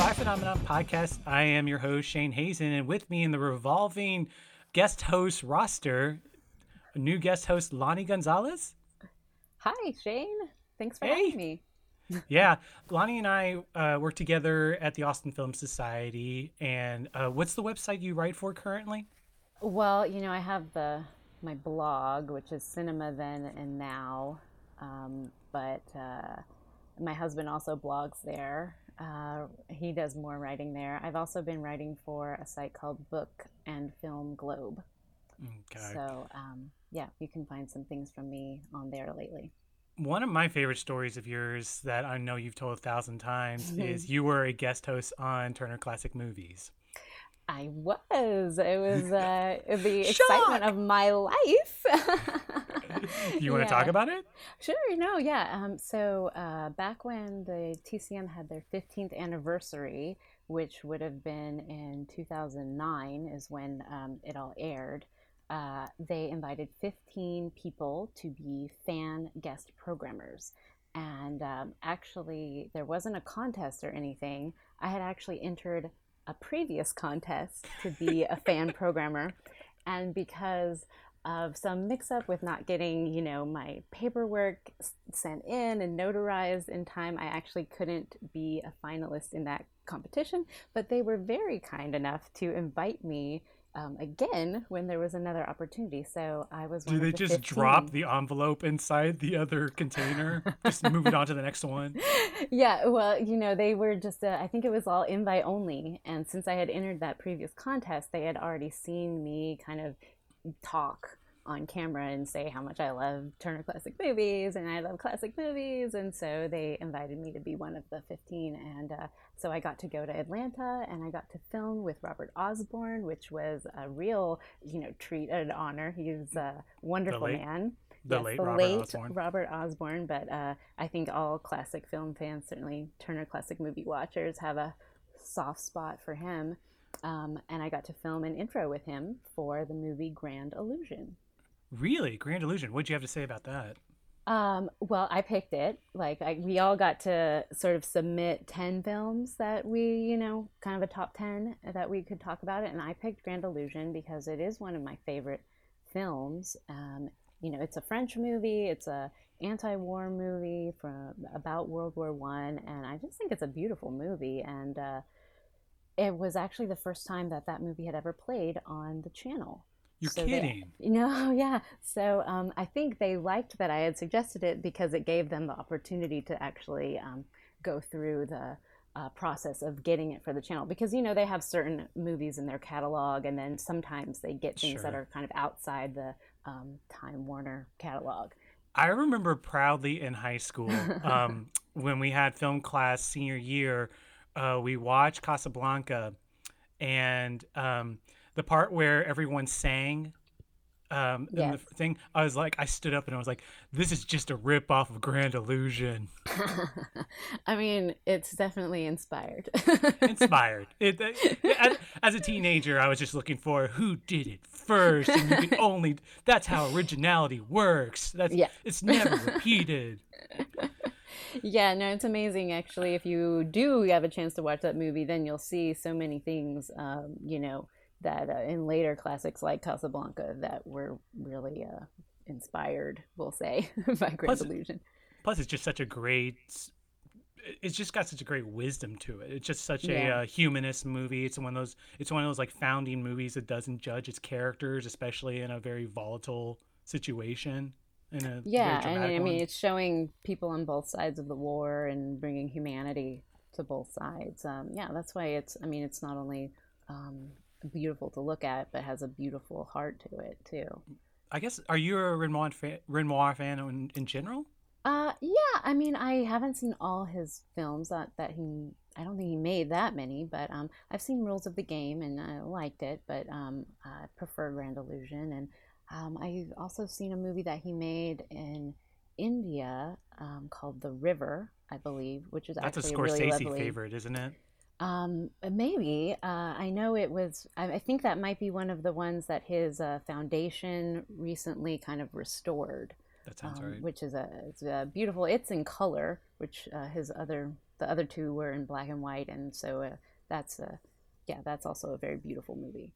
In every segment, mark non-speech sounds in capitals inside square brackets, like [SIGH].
Welcome to the Five Phenomenon podcast. I am your host, Shane Hazen, and with me in the revolving guest host roster, a new guest host, Lonnie Gonzalez. Hi, Shane. Thanks for Hey. having me. [LAUGHS] Yeah, Lonnie and I uh, work together at the Austin Film Society. And uh, what's the website you write for currently? Well, you know, I have the my blog, which is Cinema Then and Now, um, but uh, my husband also blogs there. Uh, he does more writing there. I've also been writing for a site called Book and Film Globe. Okay. So, um, yeah, you can find some things from me on there lately. One of my favorite stories of yours that I know you've told a thousand times [LAUGHS] is you were a guest host on Turner Classic Movies. I was. It was [LAUGHS] uh, the excitement of my life. [LAUGHS] You want to talk about it? Sure, no, yeah. Um, so uh, back when the TCM had their 15th anniversary, which would have been in 2009, is when um, it all aired. Uh, they invited 15 people to be fan guest programmers. And um, actually, there wasn't a contest or anything. I had actually entered a previous contest to be a fan [LAUGHS] programmer. And because of some mix up with not getting, you know, my paperwork sent in and notarized in time, I actually couldn't be a finalist in that competition. But they were very kind enough to invite me um, again when there was another opportunity. So I was. Do they the just 15. drop the envelope inside the other container? just move it on to the next one? [LAUGHS] yeah, well, you know, they were just, uh, I think it was all invite only. And since I had entered that previous contest, they had already seen me kind of talk on camera and say how much I love Turner Classic Movies and I love classic movies. And so they invited me to be one of the 15. And uh, so I got to go to Atlanta and I got to film with Robert Osborne, which was a real, you know, treat and honor. He's a wonderful late- man. the Yes, late the Robert late Osborne. Robert Osborne, but uh, I think all classic film fans, certainly Turner Classic Movie watchers, have a soft spot for him. Um, and I got to film an intro with him for the movie Grand Illusion. Really? Grand Illusion. What'd you have to say about that? Um, well, I picked it. Like, I, we all got to sort of submit 10 films that we, you know, kind of a top 10 that we could talk about it. And I picked Grand Illusion because it is one of my favorite films. Um, you know, it's a French movie, it's a anti-war movie from about World War One, and I just think it's a beautiful movie. And uh, it was actually the first time that that movie had ever played on the channel. You're So they- kidding. [LAUGHS] No, yeah. So um, I think they liked that I had suggested it because it gave them the opportunity to actually um, go through the uh, process of getting it for the channel. Because, you know, they have certain movies in their catalog, and then sometimes they get things that are kind of outside the um, Time Warner catalog. I remember proudly in high school [LAUGHS] um, when we had film class senior year, uh, we watched Casablanca, and um, the part where everyone sang. Um, in the thing, I was like, I stood up and I was like, "This is just a rip off of Grand Illusion." [LAUGHS] I mean, it's definitely inspired. [LAUGHS] Inspired. It, as a teenager, I was just looking for who did it first, and you can [LAUGHS] only. That's how originality works. That's Yeah. it's never repeated. Yeah, no, it's amazing actually. If you do have a chance to watch that movie, then you'll see so many things, um, you know, that uh, in later classics like Casablanca that were really uh, inspired, we'll say, [LAUGHS] by Grand Plus- Illusion. Plus, it's just such a great. It's just got such a great wisdom to it. It's just such a uh, humanist movie. It's one of those. It's one of those like founding movies that doesn't judge its characters, especially in a very volatile situation. In a Yeah, and I mean, one. it's showing people on both sides of the war and bringing humanity to both sides. Um, yeah, that's why it's. I mean, it's not only um, beautiful to look at, but has a beautiful heart to it too. I guess. Are you a Renoir fan? Renoir fan in, in general? Uh, yeah. I mean, I haven't seen all his films that that he. I don't think he made that many, but um, I've seen Rules of the Game and I liked it, but um, I prefer Grand Illusion, and um, I've also seen a movie that he made in India um, called The River, I believe, which is That's a actually Scorsese really lovely. favorite, isn't it? Um, maybe. Uh, I know it was. I, I think that might be one of the ones that his uh, foundation recently kind of restored That sounds um, right. which is a, it's a beautiful. It's in color, which uh, his other the other two were in black and white, and so uh, that's a yeah, that's also a very beautiful movie.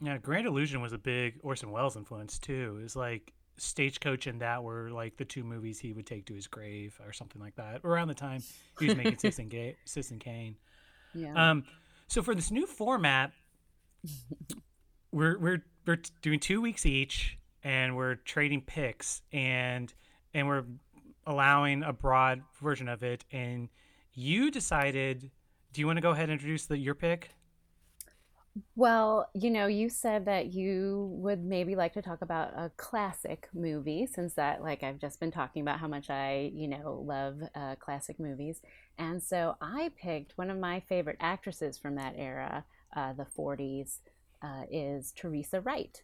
Yeah, Grand Illusion was a big Orson Welles influence too. It was like Stagecoach and that were like the two movies he would take to his grave or something like that. Around the time he was making [LAUGHS] Citizen, Ga- Citizen Kane. Yeah. Um, so for this new format, we're we're we're doing two weeks each, and we're trading picks, and and we're allowing a broad version of it. And you decided, do you want to go ahead and introduce the your pick? Well, you know, you said that you would maybe like to talk about a classic movie, since that, like, I've just been talking about how much I, you know, love uh, classic movies. And so I picked one of my favorite actresses from that era, uh, the 40s, uh, is Teresa Wright,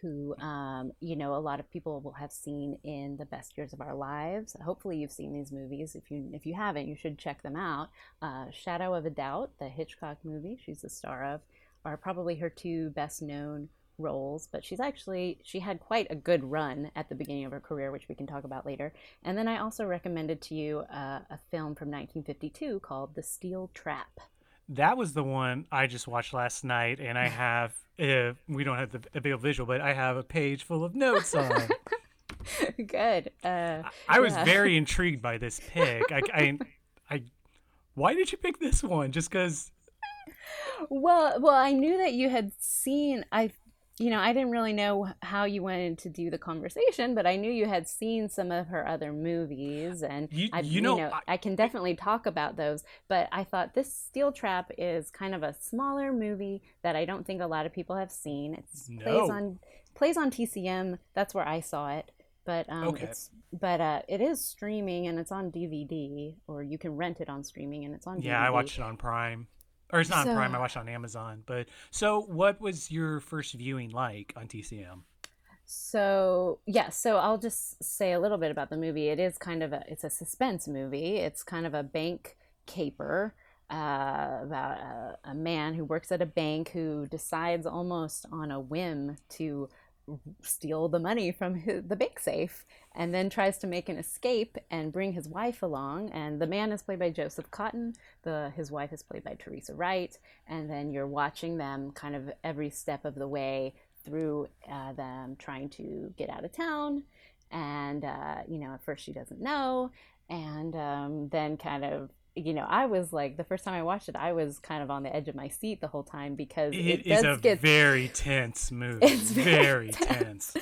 who, um, you know, a lot of people will have seen in The Best Years of Our Lives. Hopefully, you've seen these movies. If you if you haven't, you should check them out. Uh, Shadow of a Doubt, the Hitchcock movie, she's the star of are probably her two best known roles but she's actually she had quite a good run at the beginning of her career which we can talk about later. And then i also recommended to you uh, a film from 1952 called the steel trap. That was the one i just watched last night and i [LAUGHS] have uh, we don't have the a big visual but i have a page full of notes on [LAUGHS] good uh, I, was yeah. very [LAUGHS] intrigued by this pick. I, I i why did you pick this one? Just because well, well, I knew that you had seen. I, you know, I didn't really know how you wanted to do the conversation, but I knew you had seen some of her other movies, and you, I, you know, you know I, I, can definitely talk about those. But I thought this Steel Trap is kind of a smaller movie that I don't think a lot of people have seen. It no. plays on plays on TCM. That's where I saw it but um, okay. it's but uh, it is streaming and it's on DVD, or you can rent it on streaming and it's on. Yeah, DVD. I watched it on Prime or it's not so, Prime. I watched on Amazon. But so, what was your first viewing like on TCM? So yeah, so I'll just say a little bit about the movie. It is kind of a it's a suspense movie. It's kind of a bank caper uh, about a, a man who works at a bank who decides almost on a whim to steal the money from his, the bank safe and then tries to make an escape and bring his wife along. And the man is played by joseph cotten. The his wife is played by teresa wright. And then you're watching them kind of every step of the way through uh, them trying to get out of town. And uh, you know at first she doesn't know. And um, then kind of you know, I was like the first time I watched it, I was kind of on the edge of my seat the whole time because it, it is does a get [LAUGHS] very tense movie. It's very, very [LAUGHS] tense.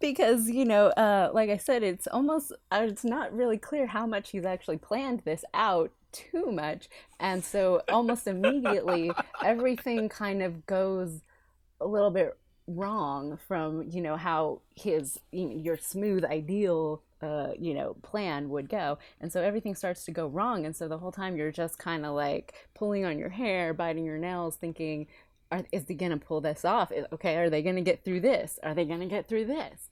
because you know, uh, like I said, it's almost uh, it's not really clear how much he's actually planned this out too much, and so almost immediately [LAUGHS] everything kind of goes a little bit wrong from you know how his you know, your smooth ideal uh, you know, plan would go. And so everything starts to go wrong. And so the whole time you're just kind of like pulling on your hair, biting your nails, thinking, are, is he going to pull this off? Okay, are they going to get through this? Are they going to get through this?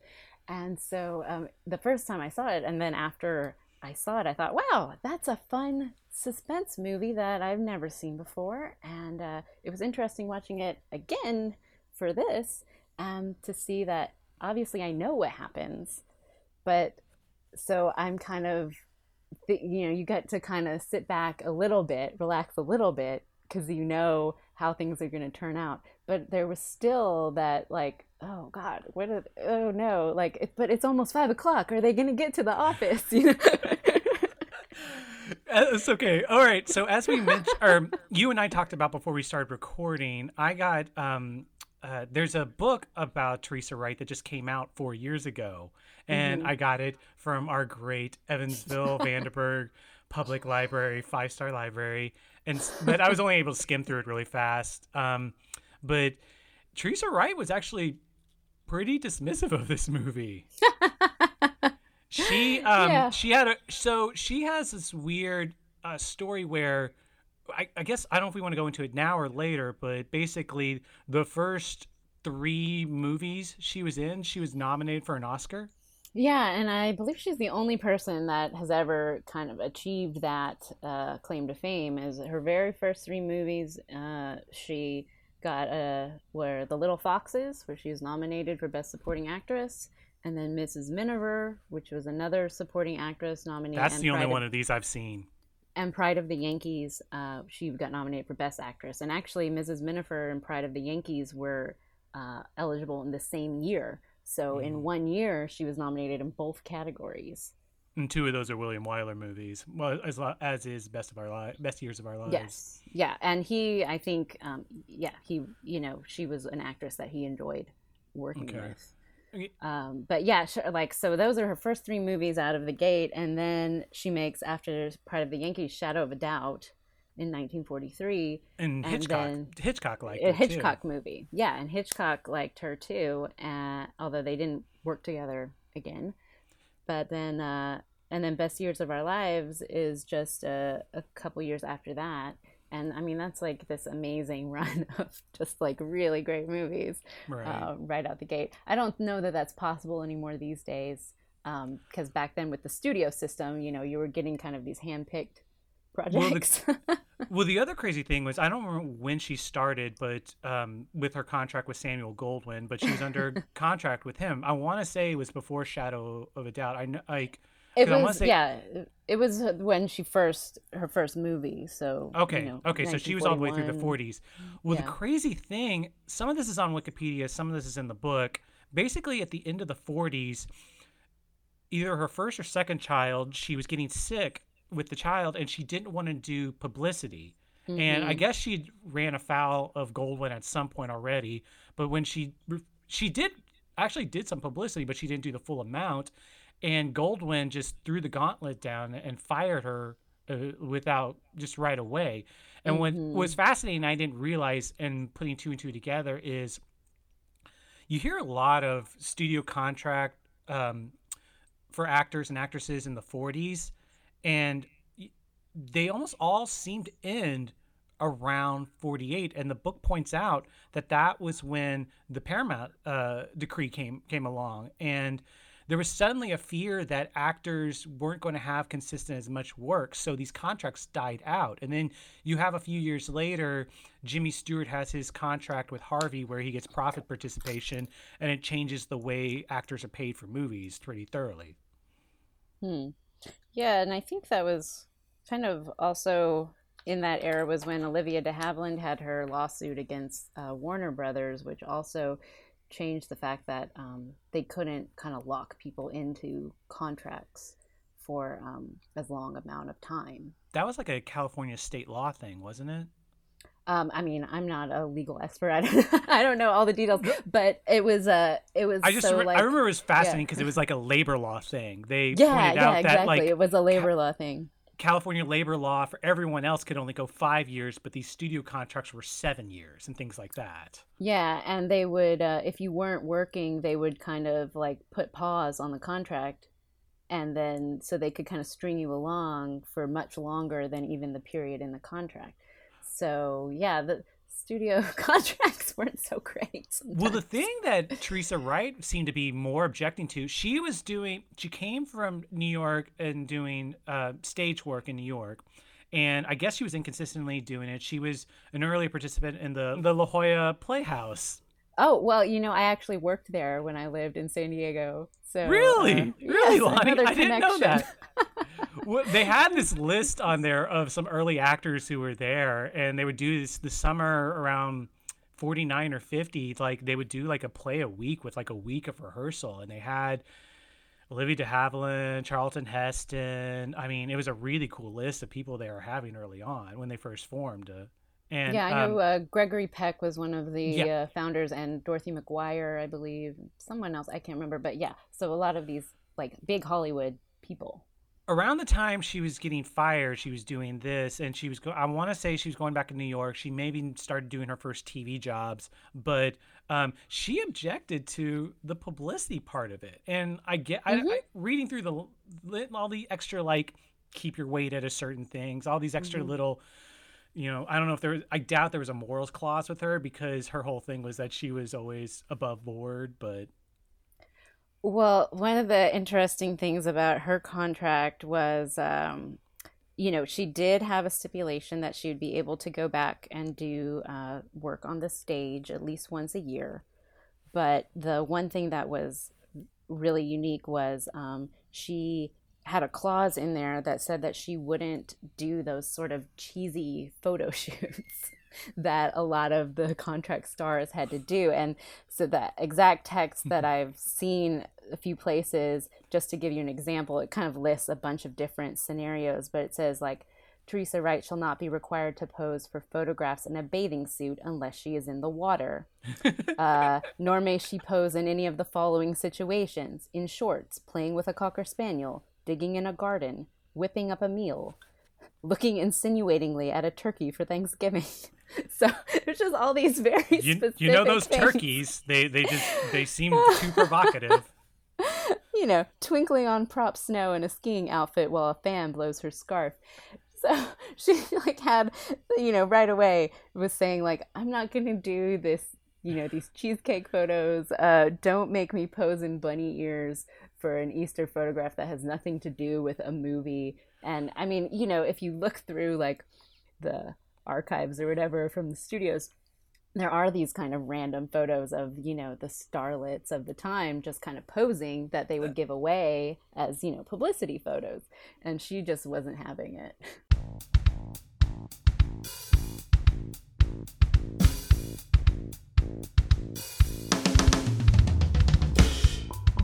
And so um, the first time I saw it, and then after I saw it, I thought, wow, that's a fun suspense movie that I've never seen before. And uh, it was interesting watching it again for this um, to see that obviously I know what happens, but so I'm kind of, you know, you get to kind of sit back a little bit, relax a little bit, because you know how things are going to turn out. But there was still that, like, oh God, what? Are, oh no, like, it, but it's almost five o'clock. Are they going to get to the office? [LAUGHS] You know. It's okay. All right. So as we mentioned, or you and I talked about before we started recording, I got um, uh, there's a book about Teresa Wright that just came out four years ago, and mm-hmm. I got it from our great Evansville [LAUGHS] Vanderburgh Public Library, five star library, and but I was only able to skim through it really fast. Um, but Teresa Wright was actually pretty dismissive of this movie. [LAUGHS] she um yeah. she had a so she has this weird uh, story where I, I guess I don't know if we want to go into it now or later, but basically the first three movies she was in, she was nominated for an Oscar. Yeah, and I believe she's the only person that has ever kind of achieved that uh, claim to fame. Is her very first three movies, uh, she got a where The Little Foxes, where she was nominated for Best Supporting Actress, and then Mrs. Miniver, which was another supporting actress nominated. That's the only one of these I've seen and Pride of the Yankees, uh, she got nominated for Best Actress. And actually, Mrs. Miniver and Pride of the Yankees were uh, eligible in the same year. So mm. in one year, she was nominated in both categories. And two of those are William Wyler movies, well, as as is Best of Our Lives, Best Years of Our Lives. Yes, yeah, and he, I think, um, yeah, he, you know, she was an actress that he enjoyed working okay. with. Um, but yeah, like so, those are her first three movies out of the gate, and then she makes after Pride of the Yankees, Shadow of a Doubt in 1943, and, and Hitchcock. Hitchcock liked a Hitchcock too. movie, yeah, and Hitchcock liked her too, uh, although they didn't work together again. But then, uh, and then Best Years of Our Lives is just a, a couple years after that, and I mean that's like this amazing [LAUGHS] run of just like really great movies right, uh, right out the gate. I don't know that that's possible anymore these days because um, back then with the studio system, you know, you were getting kind of these hand-picked projects. Well, the, [LAUGHS] well, the other crazy thing was I don't remember when she started, but um, with her contract with Samuel Goldwyn, but she was under [LAUGHS] contract with him. I want to say it was before Shadow of a Doubt. I know, like it was say... yeah it was when she first her first movie so okay you know, okay so she was all the way through the 40s well yeah. the crazy thing some of this is on wikipedia some of this is in the book basically at the end of the 40s either her first or second child she was getting sick with the child and she didn't want to do publicity mm-hmm. and i mm-hmm. guess she ran afoul of goldwyn at some point already but when she she did actually did some publicity but she didn't do the full amount and Goldwyn just threw the gauntlet down and fired her uh, without just right away. And mm-hmm. what was fascinating, I didn't realize, and putting two and two together is you hear a lot of studio contract um, for actors and actresses in the 40s, and they almost all seem to end around 48 and the book points out that that was when the paramount uh, decree came came along and there was suddenly a fear that actors weren't going to have consistent as much work. So these contracts died out. And then you have a few years later, Jimmy Stewart has his contract with Harvey where he gets profit participation and it changes the way actors are paid for movies pretty thoroughly. Hmm. Yeah, and I think that was kind of also in that era was when Olivia de Havilland had her lawsuit against uh, Warner Brothers, which also changed the fact that um, they couldn't kind of lock people into contracts for um, as long amount of time. That was like a California state law thing, wasn't it? Um, I mean, I'm not a legal expert. [LAUGHS] I don't, I don't know all the details, but it was a, uh, it was. I just, so, re- like, I remember it was fascinating because yeah. it was like a labor law thing. They yeah, pointed yeah, out exactly. that like it was a labor ca- law thing. California labor law for everyone else could only go five years, but these studio contracts were seven years and things like that. Yeah, and they would, uh, if you weren't working, they would kind of like put pause on the contract, and then so they could kind of string you along for much longer than even the period in the contract. So yeah, the studio [LAUGHS] contracts weren't so great. Sometimes. Well, the thing that Teresa Wright seemed to be more objecting to, she was doing, she came from New York and doing uh, stage work in New York. And I guess she was inconsistently doing it. She was an early participant in the, the La Jolla Playhouse. Oh, well, you know, I actually worked there when I lived in San Diego. So Really? Uh, really, yes, Lonnie? I didn't know that. [LAUGHS] they had this list on there of some early actors who were there, and they would do this the summer around 49 or 50. Like they would do like a play a week with like a week of rehearsal, and they had Olivia de Havilland, Charlton Heston. I mean, it was a really cool list of people they were having early on when they first formed. Uh, and yeah, I know um, uh, Gregory Peck was one of the yeah. uh, founders, and Dorothy McGuire, I believe, someone else I can't remember, but yeah. So a lot of these like big Hollywood people. Around the time she was getting fired, she was doing this, and she was. Go- I want to say she was going back to New York. She maybe started doing her first TV jobs, but um, she objected to the publicity part of it. And I get, mm-hmm. I, I, reading through the all the extra like keep your weight at a certain things, all these extra mm-hmm. little you know, I don't know if there was, I doubt there was a morals clause with her because her whole thing was that she was always above board, but. Well, one of the interesting things about her contract was, um, you know, she did have a stipulation that she would be able to go back and do uh, work on the stage at least once a year. But the one thing that was really unique was um, she had a clause in there that said that she wouldn't do those sort of cheesy photo [LAUGHS] shoots that a lot of the contract stars had to do. And so the exact text that I've seen a few places, just to give you an example, it kind of lists a bunch of different scenarios, but it says like Teresa Wright shall not be required to pose for photographs in a bathing suit unless she is in the water. [LAUGHS] uh, nor may she pose in any of the following situations in shorts, playing with a cocker spaniel, digging in a garden, whipping up a meal, looking insinuatingly at a turkey for Thanksgiving. [LAUGHS] [LAUGHS] so there's just all these very you, specific. You know those things. turkeys? They they just they seem [LAUGHS] too provocative. You know, twinkling on prop snow in a skiing outfit while a fan blows her scarf. So [LAUGHS] she like had, you know, right away was saying like, I'm not gonna do this, you know, these cheesecake photos. Uh, don't make me pose in bunny ears for an Easter photograph that has nothing to do with a movie. And I mean, you know, if you look through like the archives or whatever from the studios, there are these kind of random photos of you know the starlets of the time just kind of posing that they would give away as you know publicity photos. And she just wasn't having it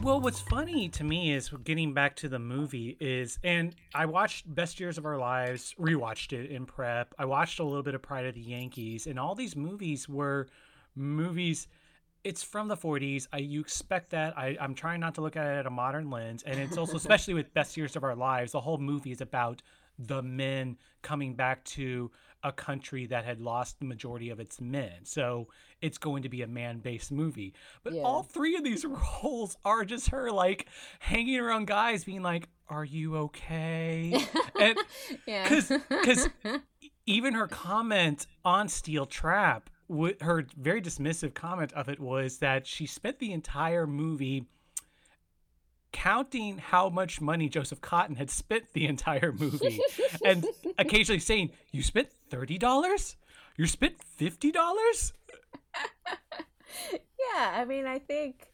Well, what's funny to me is getting back to the movie is, and I watched Best Years of Our Lives, rewatched it in prep. I watched a little bit of Pride of the Yankees, and all these movies were movies. It's from the 40s. I, you expect that. I, I'm trying not to look at it at a modern lens, and it's also, [LAUGHS] especially with Best Years of Our Lives, the whole movie is about the men coming back to a country that had lost the majority of its men. So it's going to be a man based movie. But Yeah. all three of these [LAUGHS] roles are just her like hanging around guys being like, Are you okay? and [LAUGHS] yeah because [LAUGHS] even her comment on Steel Trap, her very dismissive comment of it was that she spent the entire movie counting how much money Joseph Cotten had spent the entire movie and occasionally saying, You spent $30? You spent $50? [LAUGHS] yeah i mean i think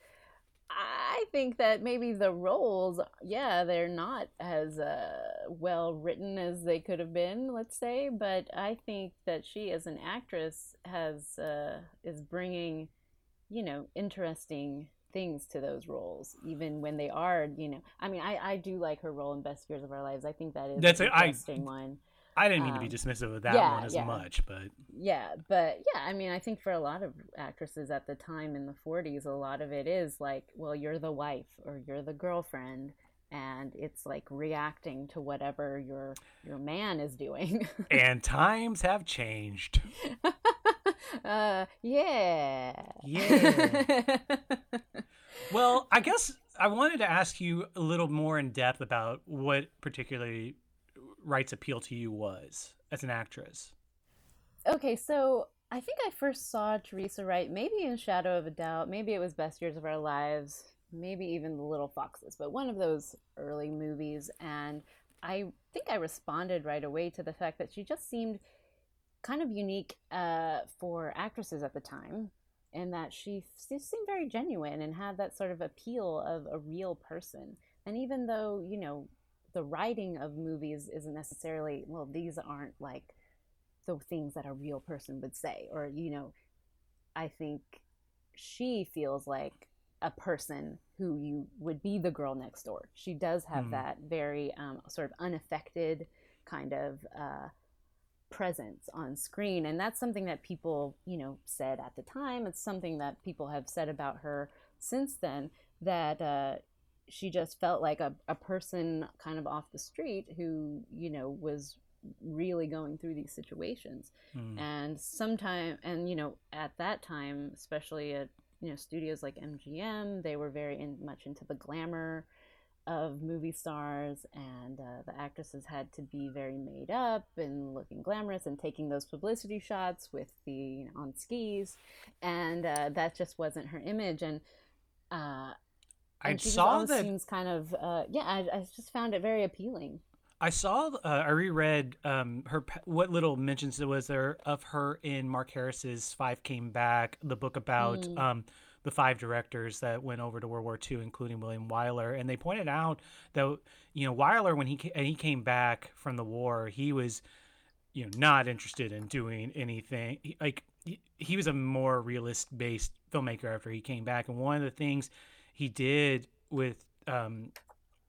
i think that maybe the roles yeah they're not as uh, well written as they could have been let's say but i think that she as an actress has uh, is bringing you know interesting things to those roles even when they are you know i mean i i do like her role in best years of our lives i think that is That's an I- interesting one I didn't mean to be Um, dismissive of that yeah, one as yeah. much, but yeah but yeah i mean i think for a lot of actresses at the time in the 40s a lot of it is like well you're the wife or you're the girlfriend and it's like reacting to whatever your your man is doing [LAUGHS] and times have changed. [LAUGHS] uh yeah Yeah. [LAUGHS] Well, I guess I wanted to ask you a little more in depth about what particularly Wright's appeal to you was as an actress. Okay, so I think I first saw Teresa Wright maybe in Shadow of a Doubt. Maybe it was Best Years of Our Lives. Maybe even The Little Foxes, but one of those early movies. And I think I responded right away to the fact that she just seemed kind of unique uh, for actresses at the time, in that she just seemed very genuine and had that sort of appeal of a real person. And even though, you know, the writing of movies isn't necessarily, well, these aren't like the things that a real person would say or you know i think she feels like a person who you would be the girl next door she does have Hmm. that very um, sort of unaffected kind of uh, presence on screen and that's something that people you know said at the time it's something that people have said about her since then that uh, she just felt like a, a person kind of off the street who you know was really going through these situations. Hmm. and sometime and you know at that time especially at you know studios like mgm they were very in, much into the glamour of movie stars and uh, the actresses had to be very made up and looking glamorous and taking those publicity shots with the you know, on skis. And uh, that just wasn't her image. And uh, I saw that seems kind of uh, yeah I, I just found it very appealing I saw uh, I reread um her what little mentions there was there of her in Mark Harris's Five Came Back, the book about Mm. um the five directors that went over to World War II, including William Wyler, and they pointed out that you know Wyler when he and he came back from the war, he was you know not interested in doing anything like he was a more realist based filmmaker after he came back, and one of the things he did with um,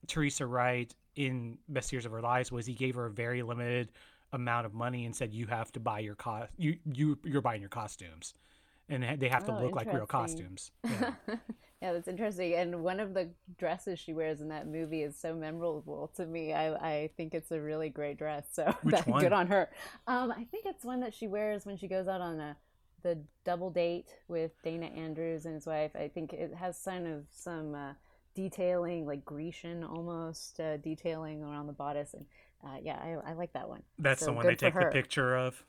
Teresa Wright in Best Years of Her Lives was he gave her a very limited amount of money and said you have to buy your cost you you you're buying your costumes and they have to Oh, look like real costumes [LAUGHS] yeah. yeah, that's interesting. And one of the dresses she wears in that movie is so memorable to me. I, I think it's a really great dress. So [LAUGHS] that, good on her. Um, I think it's one that she wears when she goes out on a the double date with Dana Andrews and his wife. I think it has kind of some uh, detailing, like Grecian almost uh, detailing around the bodice. And uh, yeah, I, I like that one. that's So the one they take the picture of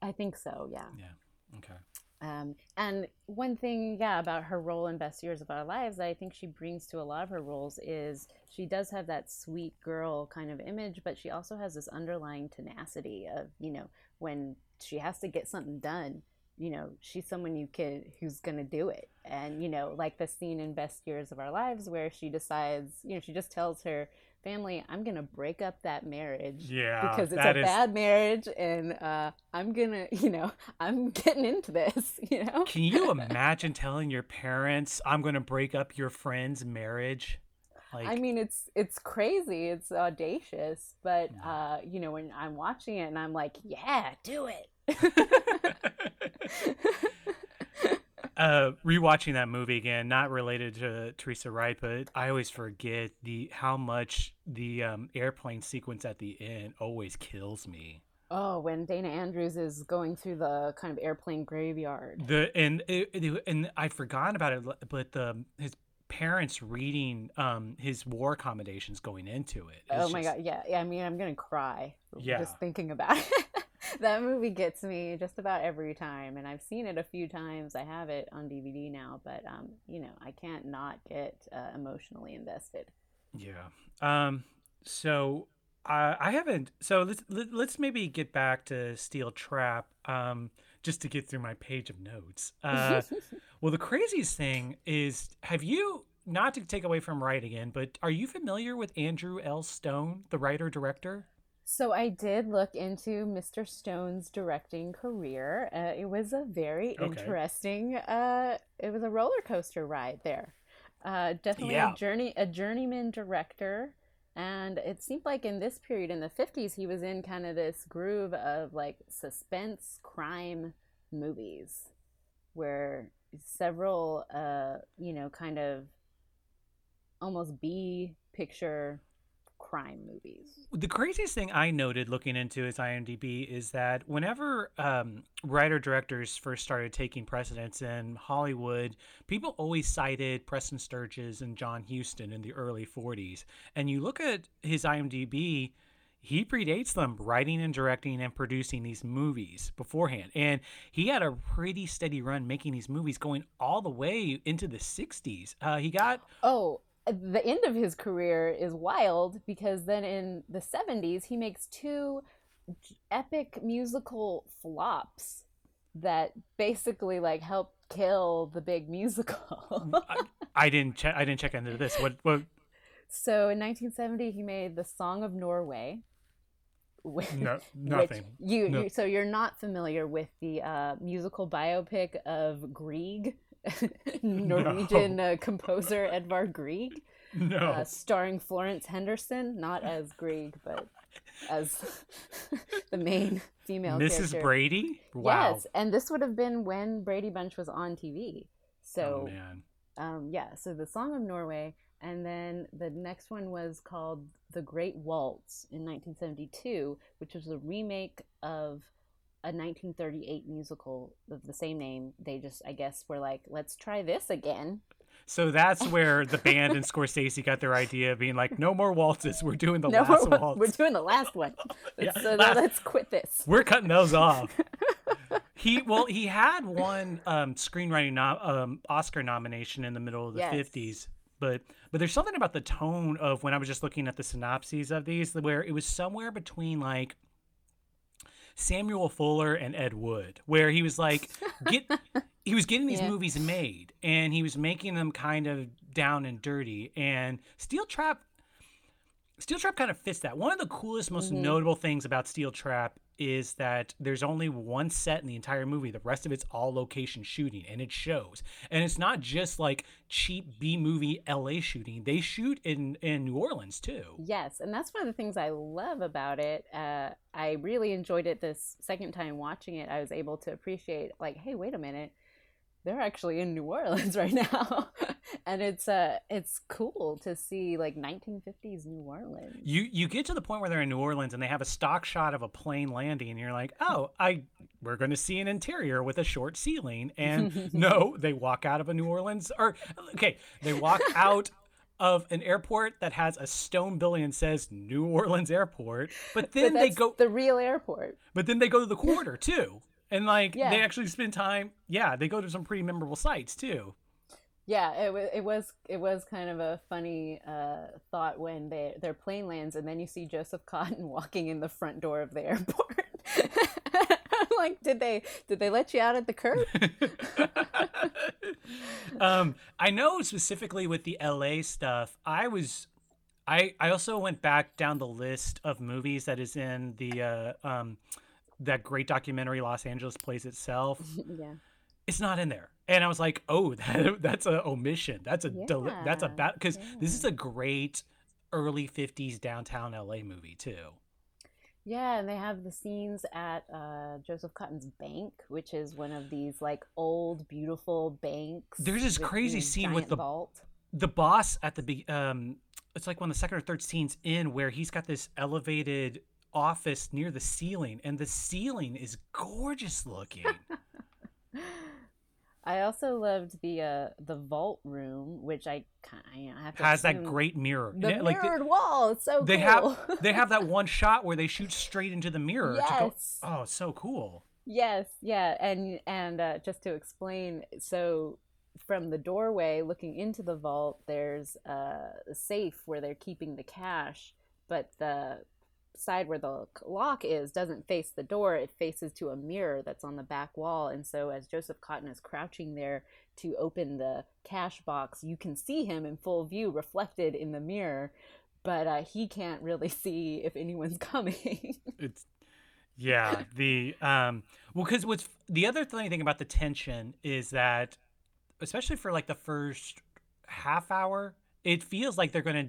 I think so. Yeah. yeah okay Um, and one thing, yeah, about her role in Best Years of Our Lives that I think she brings to a lot of her roles is she does have that sweet girl kind of image, but she also has this underlying tenacity of, you know, when she has to get something done, you know, she's someone you can who's gonna do it. And, you know, like the scene in Best Years of Our Lives where she decides, you know, she just tells her family, I'm gonna break up that marriage yeah because it's a is- bad marriage and uh, i'm gonna you know [LAUGHS] i'm getting into this [LAUGHS] you know? Can you [LAUGHS] imagine telling your parents i'm to break up your friend's marriage? Like i mean it's it's crazy it's audacious but uh, you know when i'm watching it and i'm like yeah do it [LAUGHS] uh rewatching that movie again not related to teresa wright but i always forget the how much the um airplane sequence at the end always kills me. Oh when dana andrews is going through the kind of airplane graveyard. The and it, it- and i forgot about it but the his parents reading um his war accommodations going into it. Oh my just- god. Yeah, yeah i mean i'm gonna cry Yeah. just thinking about [LAUGHS] it [LAUGHS] that movie gets me just about every time and i've seen it a few times i have it on dvd now but um you know i can't not get uh, emotionally invested Yeah. Um. So I I haven't. So let's let, let's maybe get back to Steel Trap. Um. Just to get through my page of notes. Uh. [LAUGHS] well, the craziest thing is, have you not to take away from Wright again, but are you familiar with Andrew L. Stone, the writer director? So I did look into Mr. Stone's directing career. Uh, it was a very Okay. interesting. Uh, it was a roller coaster ride there. Uh, definitely Yeah. a journey, a journeyman director, and it seemed like in this period in the fifties, he was in kind of this groove of like suspense crime movies, where several, uh, you know, kind of almost B picture crime movies. The craziest thing I noted looking into his IMDb is that whenever um, writer directors first started taking precedence in Hollywood, people always cited Preston Sturges and John Huston in the early 40s. And you look at his IMDb, he predates them writing and directing and producing these movies beforehand. And he had a pretty steady run making these movies going all the way into the 60s. Uh, he got Oh, the end of his career is wild because then in the 70s he makes two epic musical flops that basically like help kill the big musical. I, I didn't check I didn't check into this. What what so in 1970 he made The Song of Norway. which- no, nothing. you, No. you so you're not familiar with the uh, musical biopic of Grieg, [LAUGHS] Norwegian uh, composer Edvard Grieg. No. uh, starring Florence Henderson, not as Grieg, but as [LAUGHS] the main female Mrs. character. Brady? Wow. Yes, and this would have been when Brady Bunch was on TV. oh So, man. um, yeah, so the Song of Norway, and then the next one was called The Great Waltz in 1972, which was a remake of a 1938 musical of the same name. They just, I guess, were like, let's try this again. So that's [LAUGHS] where the band and Scorsese got their idea of being like, no more waltzes. We're doing the no, last we're, waltz. we're doing the last one. [LAUGHS] [LAUGHS] Yeah, so last- let's quit this. We're cutting those off. he well, he had one um, screenwriting um, Oscar nomination in the middle of the Yes. fifties, but but there's something about the tone of when I was just looking at the synopses of these where it was somewhere between like Samuel Fuller and Ed Wood, where he was like, get, [LAUGHS] he was getting these Yeah. movies made, and he was making them kind of down and dirty. And Steel Trap, Steel Trap kind of fits that. One of the coolest, most Mhm. notable things about Steel Trap is that there's only one set in the entire movie. The rest of it's all location shooting, and it shows. And it's not just like cheap B movie LA shooting. They shoot in in New Orleans too. Yes, and that's one of the things I love about it. Uh, I really enjoyed it this second time watching it. I was able to appreciate, like, hey, wait a minute, they're actually in New Orleans [LAUGHS] right now, and it's uh, it's cool to see like 1950s New Orleans. You you get to the point where they're in New Orleans and they have a stock shot of a plane landing, and you're like, oh, I we're going to see an interior with a short ceiling. And [LAUGHS] no, they walk out of a New Orleans, or okay, they walk [LAUGHS] out of an airport that has a stone building and says New Orleans Airport, but But then they that's go, the real airport. but then they go to the quarter too. And like Yeah. they actually spend time, yeah. They go to some pretty memorable sites too. Yeah, it was it was it was kind of a funny uh, thought when they their plane lands and then you see Joseph Cotten [LAUGHS] walking in the front door of the airport. [LAUGHS] Like, did they did they let you out at the curb? [LAUGHS] um, I know specifically with the LA stuff, I was I I also went back down the list of movies that is in the uh, um, that great documentary Los Angeles Plays Itself. [LAUGHS] yeah. It's not in there. And I was like, "Oh, [LAUGHS] that, that's a omission. That's a deli- that's a bad cuz this is a great early 50s downtown LA movie too. Yeah, and they have the scenes at uh, Joseph Cotten's bank, which is one of these like old, beautiful banks. There's this crazy scene with the- vault. the boss at the be um it's like one of the second or third scenes in where he's got this elevated office near the ceiling and the ceiling is gorgeous looking [LAUGHS] I also loved the uh, the vault room, which I kind of have to has that great mirror the Yeah, like mirrored wall. It's so they cool. have they have that [LAUGHS] one shot where they shoot straight into the mirror to go yes. oh so cool Yes, yeah, and and uh, just to explain, so from the doorway looking into the vault, there's uh, a safe where they're keeping the cash, but the side where the lock is doesn't face the door; it faces to a mirror that's on the back wall. And so, as Joseph Cotten is crouching there to open the cash box, you can see him in full view, reflected in the mirror. But uh, he can't really [LAUGHS] see if anyone's coming. [LAUGHS] it's yeah the um well because what's the other funny thing about the tension is that especially for like the first half hour it feels like they're gonna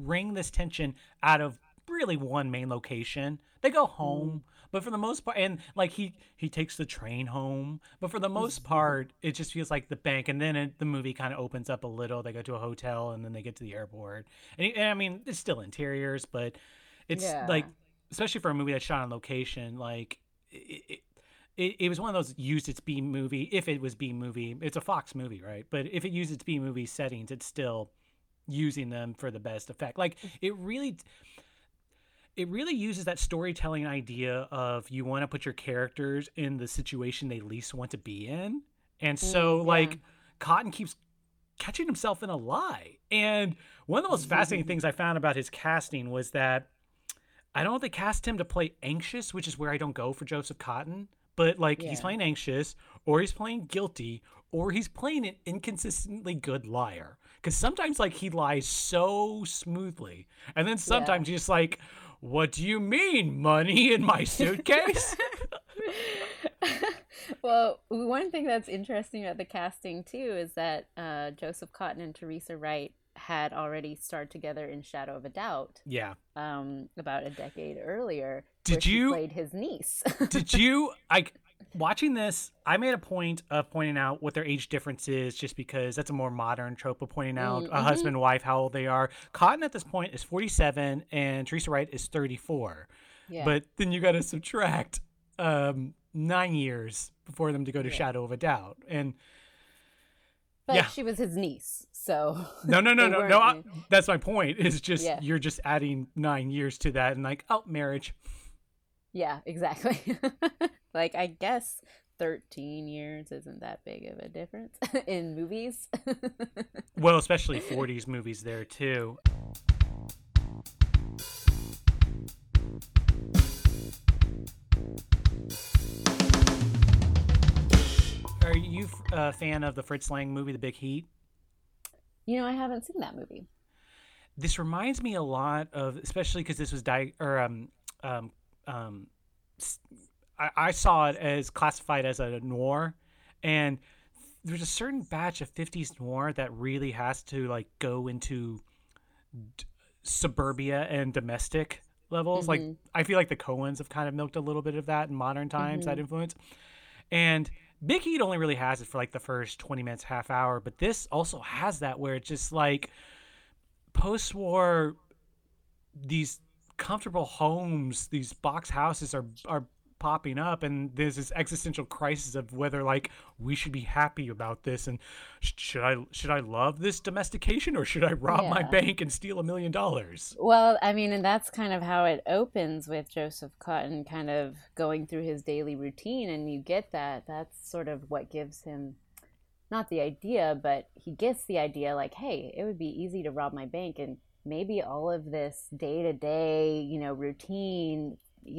wring this tension out of really one main location. They go home mm. but for the most part and like he he takes the train home but for the most part it just feels like the bank and then it, the movie kind of opens up a little. They go to a hotel and then they get to the airport. And, and i mean it's still interiors but it's Yeah. like especially for a movie that's shot on location like it, it, it, it was one of those used its B movie if it was B movie it's a Fox movie right? But if it used its B movie settings it's still using them for the best effect. Like mm. it really it really uses that storytelling idea of you want to put your characters in the situation they least want to be in and so yeah. like cotten keeps catching himself in a lie and one of the most fascinating things i found about his casting was that I don't know if they cast him to play anxious, which is where I don't go for Joseph Cotten. But like he's playing anxious, or he's playing guilty, or he's playing an inconsistently good liar. Because sometimes like he lies so smoothly, and then sometimes he's just like, "What do you mean, money in my suitcase?" [LAUGHS] [LAUGHS] well, one thing that's interesting about the casting too is that uh, Joseph Cotten and Teresa Wright had already starred together in Shadow of a Doubt yeah. um, about a decade earlier. Did you- played his niece? Did you [LAUGHS] like watching this? I made a point of pointing out what their age difference is, just because that's a more modern trope of pointing out Mm, a mhm. husband and wife how old they are. Cotten at this point is forty-seven, and Teresa Wright is thirty-four. yeah. But then you got to subtract um, nine years before them to go to Yeah. Shadow of a Doubt, and but yeah. she was his niece, so [LAUGHS] no, no, no, no, no. I, that's my point. Is just Yeah. you're just adding nine years to that, and like, oh, marriage. Yeah, exactly. [LAUGHS] like, I guess 13 years isn't that big of a difference [LAUGHS] in movies. [LAUGHS] well, especially 40s movies, there too. Are you a fan of the Fritz Lang movie, The Big Heat? You know, I haven't seen that movie. This reminds me a lot of, especially because this was di- or um, um, um, I, I saw it as classified as a noir, and there's a certain batch of 50s noir that really has to like go into d- suburbia and domestic levels. Mm-hmm. Like I feel like the Coens have kind of milked a little bit of that in modern times, mm-hmm. that influence. And Big Heat only really has it for like the first 20 minutes, half hour, but this also has that where it's just like post war these comfortable homes, these box houses are are popping up and there's this existential crisis of whether like we should be happy about this and sh- should i should i love this domestication or should i rob yeah. my bank and steal a million dollars well i mean and that's kind of how it opens with joseph cotten kind of going through his daily routine and you get that that's sort of what gives him not the idea but he gets the idea like hey it would be easy to rob my bank and maybe all of this day to day, you know, routine,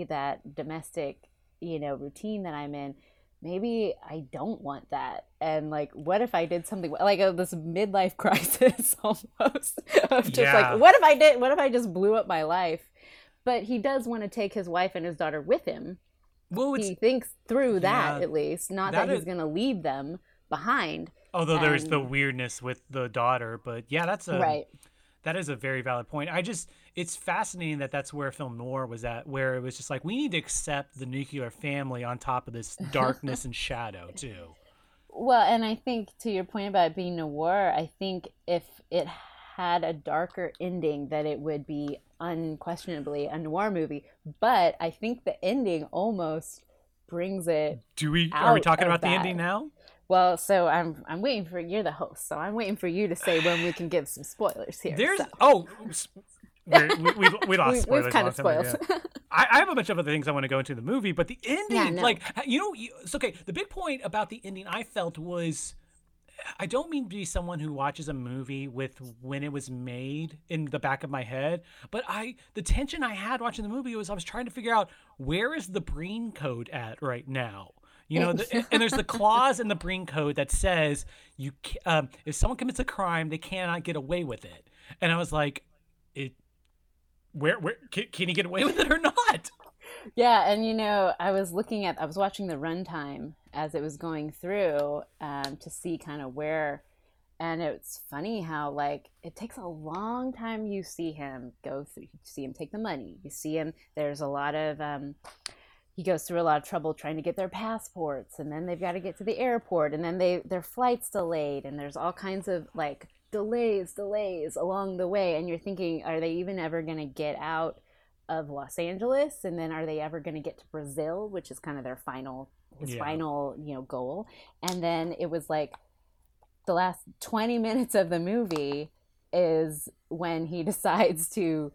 that domestic, you know, routine that I'm in, maybe I don't want that. And like, what if I did something like uh, this midlife [LAUGHS] crisis [LAUGHS] almost of just yeah. like, what if I did, what if I just blew up my life? But he does want to take his wife and his daughter with him. Well, he thinks through that yeah, at least, not that, that he's going to leave them behind. Although and, there's the weirdness with the daughter, but yeah, that's a right that is a very valid point. I just it's fascinating that that's where film noir was at, where it was just like we need to accept the nuclear family on top of this [LAUGHS] darkness and shadow too. Well, and I think to your point about being noir, I think if it had a darker ending, that it would be unquestionably a noir movie. But I think the ending almost brings it. Do we? Are we talking about that. the ending now? Well, so I'm I'm waiting for you're the host, so I'm waiting for you to say when we can give some spoilers here. There's so. oh, we, [LAUGHS] we, we lost spoilers. We've kind of spoiled. Yeah. [LAUGHS] I, I, have a bunch of other things I want to go into the movie, but the ending, yeah, no. like you know, it's okay. The big point about the ending I felt was. I don't mean to be someone who watches a movie with when it was made in the back of my head, but I the tension I had watching the movie was I was trying to figure out where is the Breen code at right now you know, the, and there's the [LAUGHS] clause in the Breen Code that says you um, if someone commits a crime, they cannot get away with it. And I was like, it, where, where can, can he get away [LAUGHS] with it or not? Yeah, and you know, I was looking at, I was watching the runtime as it was going through um, to see kind of where, and it's funny how like it takes a long time. You see him go through, you see him take the money, you see him. There's a lot of. Um, he goes through a lot of trouble trying to get their passports and then they've got to get to the airport and then they their flights delayed and there's all kinds of like delays delays along the way and you're thinking are they even ever going to get out of Los Angeles and then are they ever going to get to Brazil which is kind of their final his yeah. final you know goal and then it was like the last 20 minutes of the movie is when he [LAUGHS] decides to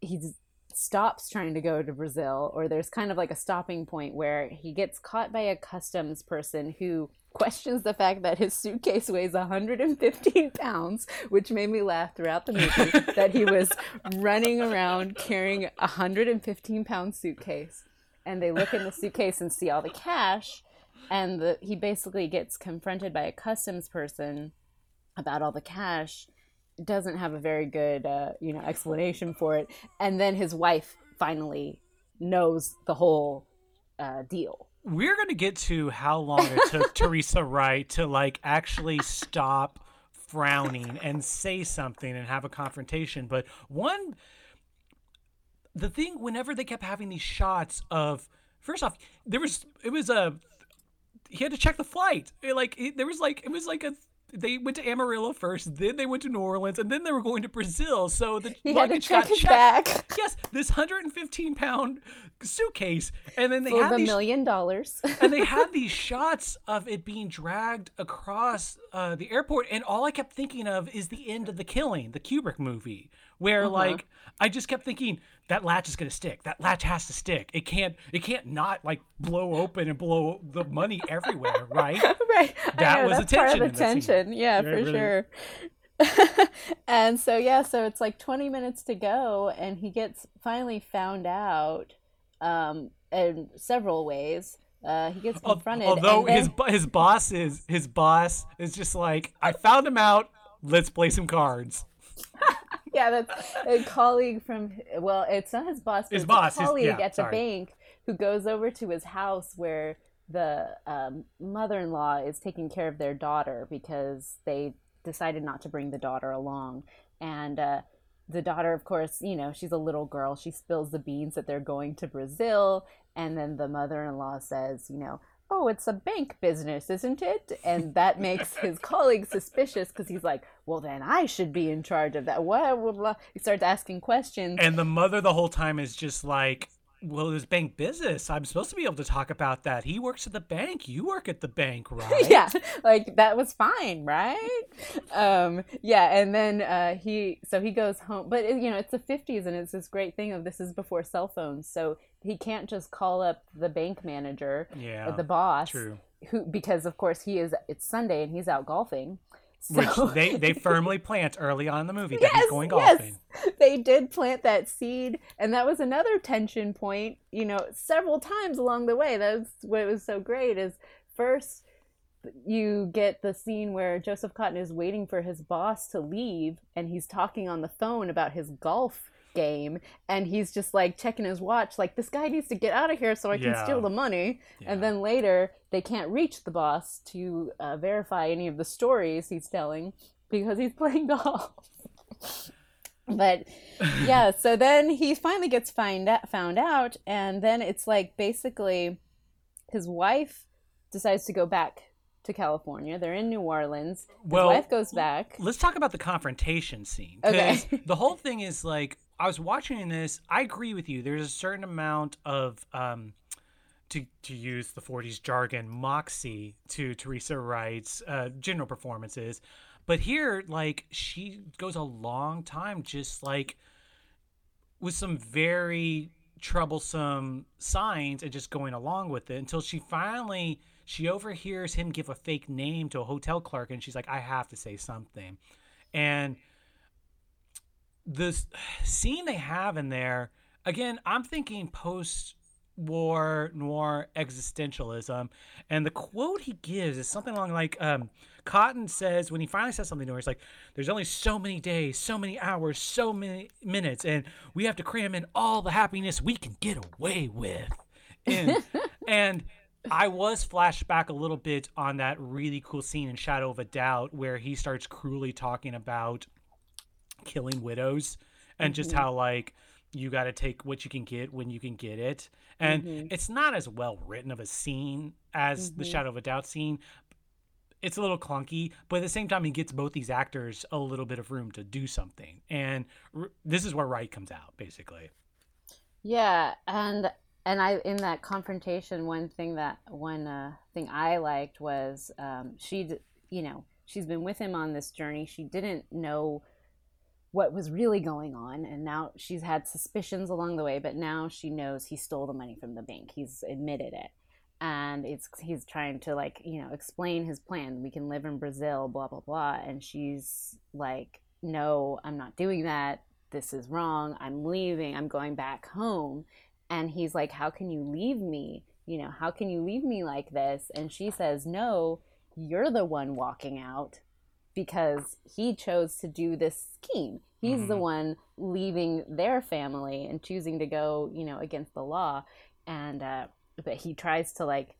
he's stops trying to go to Brazil, or there's kind of like a stopping point where he gets caught by a customs person who questions the fact that his suitcase weighs 115 pounds, which made me laugh throughout the movie, [LAUGHS] that he was running around carrying a 115 pound suitcase. And they look in the suitcase and see all the cash. And the, he basically gets confronted by a customs person about all the cash doesn't have a very good uh, you know explanation for it. And then his wife finally knows the whole uh, deal. We're going to get to how long it took [LAUGHS] teresa wright to like actually stop frowning and say something and have a confrontation. But one the thing whenever they kept having these shots of first off there was it was a he had to check the flight. It, like it, there was like it was like a they went to Amarillo first, then they went to New Orleans, and then they were going to Brazil. So the [LAUGHS] he luggage got checked. Back. [LAUGHS] Yes, this 115 pound suitcase, and then they For had a these, million dollars, [LAUGHS] and they had these shots of it being dragged across uh, the airport, and all I kept thinking of is the end of the Killing, the Kubrick movie, where uh-huh. like I just kept thinking that latch is going to stick. That latch has to stick. It can't. It can't not like blow open and blow the money everywhere, [LAUGHS] right? right. That know, was that's attention. Part of the tension. Yeah, for really... sure. [LAUGHS] and so yeah, so it's like 20 minutes to go, and he gets finally found out um, in several ways. uh, he gets confronted. Although then... his his boss is his boss is just like, I found him out. Let's play some cards. [LAUGHS] yeah, that's a colleague from. Well, it's not his boss. his boss, a colleague his, yeah, at the bank who goes over to his house where the um, mother-in-law is taking care of their daughter because they decided not to bring the daughter along, and. Uh, the daughter, of course, you know, she's a little girl. She spills the beans that they're going to Brazil. And then the mother in law says, you know, oh, it's a bank business, isn't it? And that [LAUGHS] makes his colleague suspicious because he's like, well, then I should be in charge of that. What? He starts asking questions. And the mother the whole time is just like, well, it's bank business. I'm supposed to be able to talk about that. He works at the bank. You work at the bank, [LAUGHS] right? yeah, like that was fine, right? um, yeah, and then uh, he, so he goes home, but you know, it's the 50s, and it's this great thing of this is before cell phones, so he can't just call up the bank manager, yeah, the boss, true. who because of course he is. It's Sunday and he's out golfing. So... Which they, they [LAUGHS] firmly plant early on in the movie that yes, he's going golfing. Yes. They did plant that seed, and that was another tension point, you know, several times along the way. That's what was so great is first you get the scene where Joseph Cotten is waiting for his boss to leave and he's talking on the phone about his golf game and he's just like checking his watch like this guy needs to get out of here so i can steal the money yeah. and then later they can't reach the boss to uh, verify any of the stories he's telling because he's [LAUGHS] playing golf but yeah [LAUGHS] so then he finally gets find out, found out and then it's like basically his wife decides to go back to California. They're in New Orleans. His well, wife goes back. Let's talk about the confrontation scene. Okay. the whole thing is like I was watching this. I agree with you. There's a certain amount of um, to to use the 40s jargon, moxie to Teresa Wright's uh, general performances. But here, like, she goes a long time just like with some very troublesome signs and just going along with it until she finally she overhears him give a fake name to a hotel clerk and she's like i have to say something and the scene they have in there again i'm thinking post war noir existentialism and the quote he gives is something along like um, cotten says when he finally says something to her he's like there's only so many days so many hours so many minutes and we have to cram in all the happiness we can get away with. And, [LAUGHS] and I was flashed back a little bit on that really cool scene in Shadow of a Doubt where he starts cruelly talking about killing widows and mm-hmm. just how like you got to take what you can get when you can get it and mm-hmm. it's not as well written of a scene as mm-hmm. the shadow of a doubt scene it's a little clunky but at the same time he gets both these actors a little bit of room to do something and r- this is where Wright comes out basically yeah and and i in that confrontation one thing that one uh, thing i liked was um, she you know she's been with him on this journey she didn't know what was really going on and now she's had suspicions along the way but now she knows he stole the money from the bank. He's admitted it. And it's he's trying to like you know explain his plan. We can live in brazil blah blah blah. And she's like no i'm not doing that. This is wrong. I'm leaving. I'm going back home. And he's like how can you leave me? You know how can you leave me like this? And she says no you're the one walking out because he chose to do this scheme. He's mm-hmm. the one leaving their family and choosing to go, you know, against the law. And uh, but he tries to like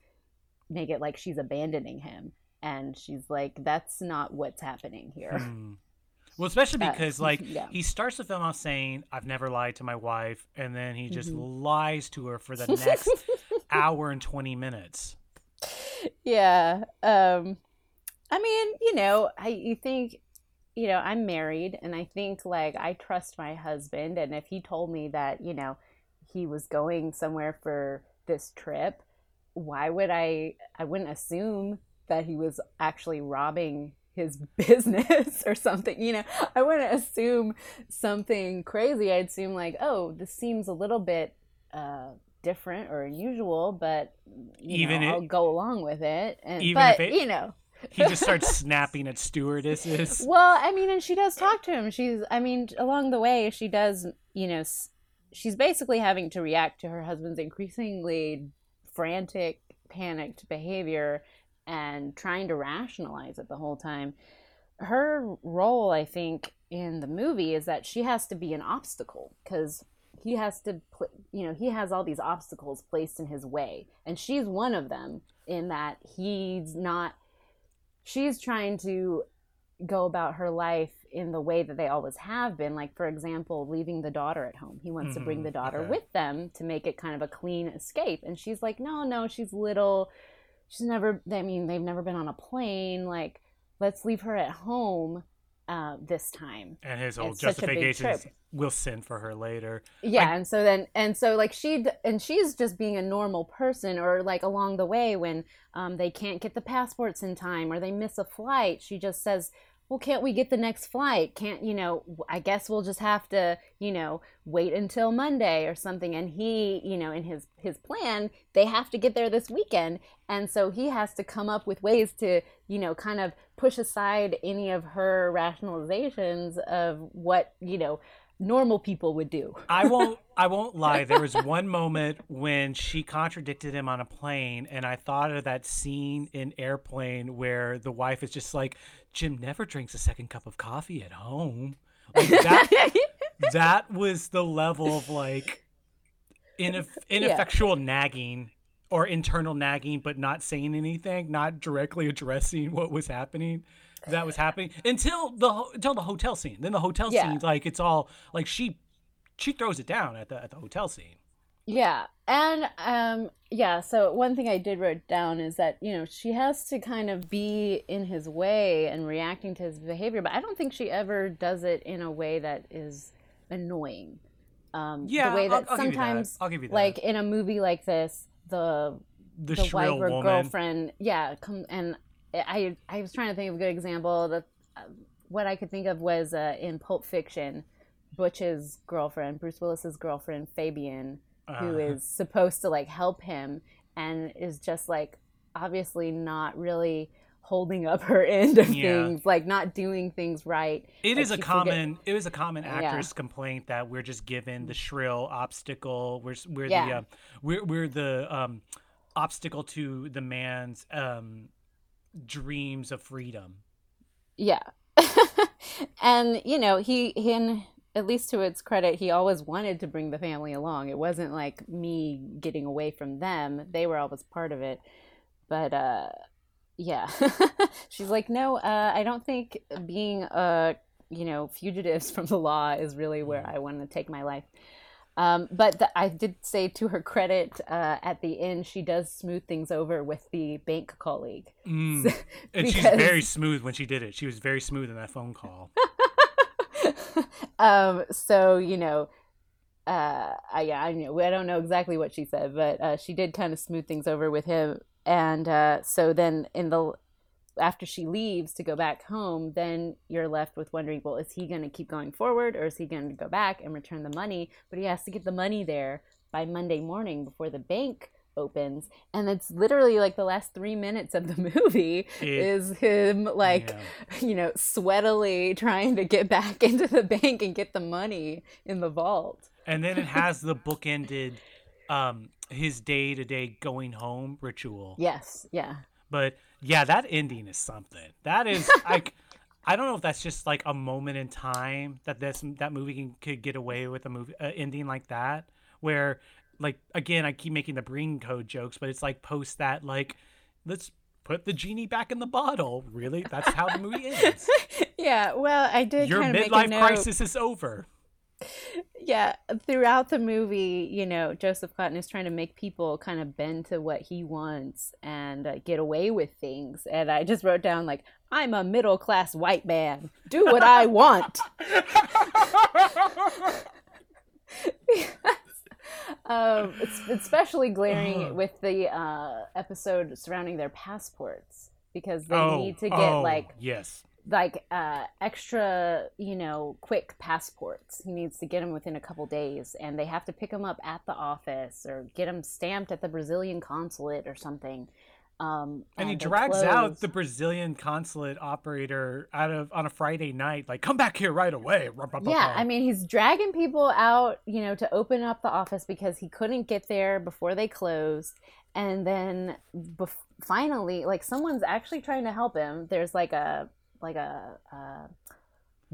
make it like she's abandoning him, and she's like, "That's not what's happening here." Mm. Well, especially because [LAUGHS] uh, like yeah. he starts the film off saying, "I've never lied to my wife," and then he just mm-hmm. lies to her for the next [LAUGHS] hour and twenty minutes. Yeah. Um I mean, you know, I you think, you know, I'm married and I think like I trust my husband and if he told me that, you know, he was going somewhere for this trip, why would I I wouldn't assume that he was actually robbing his [LAUGHS] business or something, you know. I wouldn't assume something crazy. I'd assume like, oh, this seems a little bit uh different or unusual, but even know, it, I'll go along with it. And but it, you know, he just starts snapping at stewardesses. [LAUGHS] Well, I mean, and she does talk to him. She's, I mean, along the way, she does, you know, she's basically having to react to her husband's increasingly frantic panicked behavior and trying to rationalize it the whole time. Her role, I think, in the movie is that she has to be an obstacle because he has to, pl- you know, he has all these obstacles placed in his way. And she's one of them in that he's not, she's trying to go about her life in the way that they always have been. Like, for example, leaving the daughter at home. He wants mm-hmm. to bring the mm-hmm. daughter okay. with them to make it kind of a clean escape. And she's like, no, no, she's little. She's never, I mean, they've never been on a plane. Like, let's leave her at home uh, this time. And his old justification we'll send for her later. Yeah, I... and so then and so like she and she's just being a normal person, or like along the way when um, they can't get the passports in time or they miss a flight, she just says, well, can't we get the next flight? Can't, you know, I guess we'll just have to, you know, wait until Monday or something. And he, you know, in his, his plan, they have to get there this weekend. And so he has to come up with ways to, you know, kind of push aside any of her rationalizations of what, you know, normal people would do. I won't [LAUGHS] I won't lie. There was one moment when she contradicted him on a plane and I thought of that scene in Airplane where the wife is just like Jim never drinks a second cup of coffee at home. Like that [LAUGHS] that was the level of like ineff- ineffectual yeah. nagging or internal nagging but not saying anything, not directly addressing what was happening that was happening until the until the hotel scene. Then the hotel yeah. scene, like it's all like she she throws it down at the at the hotel scene. Yeah, and um, yeah. So one thing I did write down is that you know she has to kind of be in his way and reacting to his behavior, but I don't think she ever does it in a way that is annoying. Um, yeah, the way that I'll, I'll sometimes, I'll give you that. like in a movie like this, the the, the wife or woman. girlfriend, yeah, come and I I was trying to think of a good example. The uh, what I could think of was uh, in Pulp Fiction, Butch's girlfriend, Bruce Willis's girlfriend, Fabian, uh. who uh-huh. is supposed to like help him and is just like obviously not really holding up her [LAUGHS] end of yeah. things, like not doing things right. It like is a common forget- it is a common actress yeah. complaint that we're just given the shrill obstacle. We're we're yeah. the uh, we're we're the um, obstacle to the man's um, dreams of freedom. Yeah. [LAUGHS] and you know, he in at least to its credit, he always wanted to bring the family along. It wasn't like me getting away from them. They were always part of it. But uh yeah. [LAUGHS] She's like, "No, uh I don't think being uh you know, fugitives [LAUGHS] from the law is really where. I want to take my life." Um, but the, I did say to her credit, uh, at the end, she does smooth things over with the bank colleague. Mm. So, [LAUGHS] and she's very smooth when she did it. She was very smooth in that phone call. [LAUGHS] um, so, you know, uh, I, yeah, I, know, I don't know exactly what she said, but uh, she did kind of smooth things over with him. And uh, so then in the after she leaves to go back home, then you're left with wondering, well, is he going to keep going forward or is he going to go back and return the money? But he has to get the money there by Monday morning before the bank opens and it's literally like the last three minutes of the [LAUGHS] movie it, is him like yeah. you know sweatily trying to get back [LAUGHS] into the bank and get the money in the vault and then it has the bookended um his day-to-day going home ritual yes yeah but yeah, that ending is something. That is [LAUGHS] like I don't know if that's just like a moment in time that this that movie can, could get away with a movie uh, ending like that, where like again I keep making the Breen code jokes, but it's like post that like let's put the genie back in the bottle. Really, that's how the movie ends. [LAUGHS] yeah, well, I did. Your midlife crisis is over yeah, throughout the movie, you know, Joseph Cotten is trying to make people kind of bend to what he wants and uh, get away with things. And I just wrote down, like, I'm a middle class white man. Do what I want. [LAUGHS] [LAUGHS] um, it's especially glaring with the uh, episode surrounding their passports because they oh, need to get, oh, like, yes like uh, extra, you know, quick passports. He needs to get them within a couple days, and they have to pick them up at the office or get them stamped at the Brazilian consulate or something. Um, and, he drags out the Brazilian consulate operator out of on a Friday night, like, come back here right away. Yeah, I mean, he's dragging people out, you know, to open up the office because he couldn't get there before they closed. And then bef- finally, like, someone's actually trying to help him. There's like a like a, a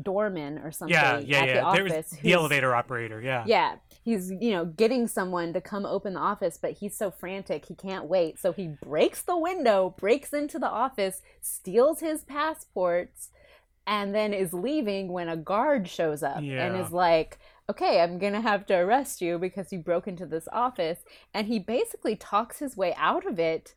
doorman or something yeah, at yeah, the yeah. Was office. the elevator operator. Yeah. Yeah, he's you know getting someone to come open the office, but he's so frantic he can't wait. So he breaks the window, breaks into the office, steals his passports, and then is leaving when a guard shows up and is like, "Okay, I'm gonna have to arrest you because you broke into this office." And he basically talks his way out of it.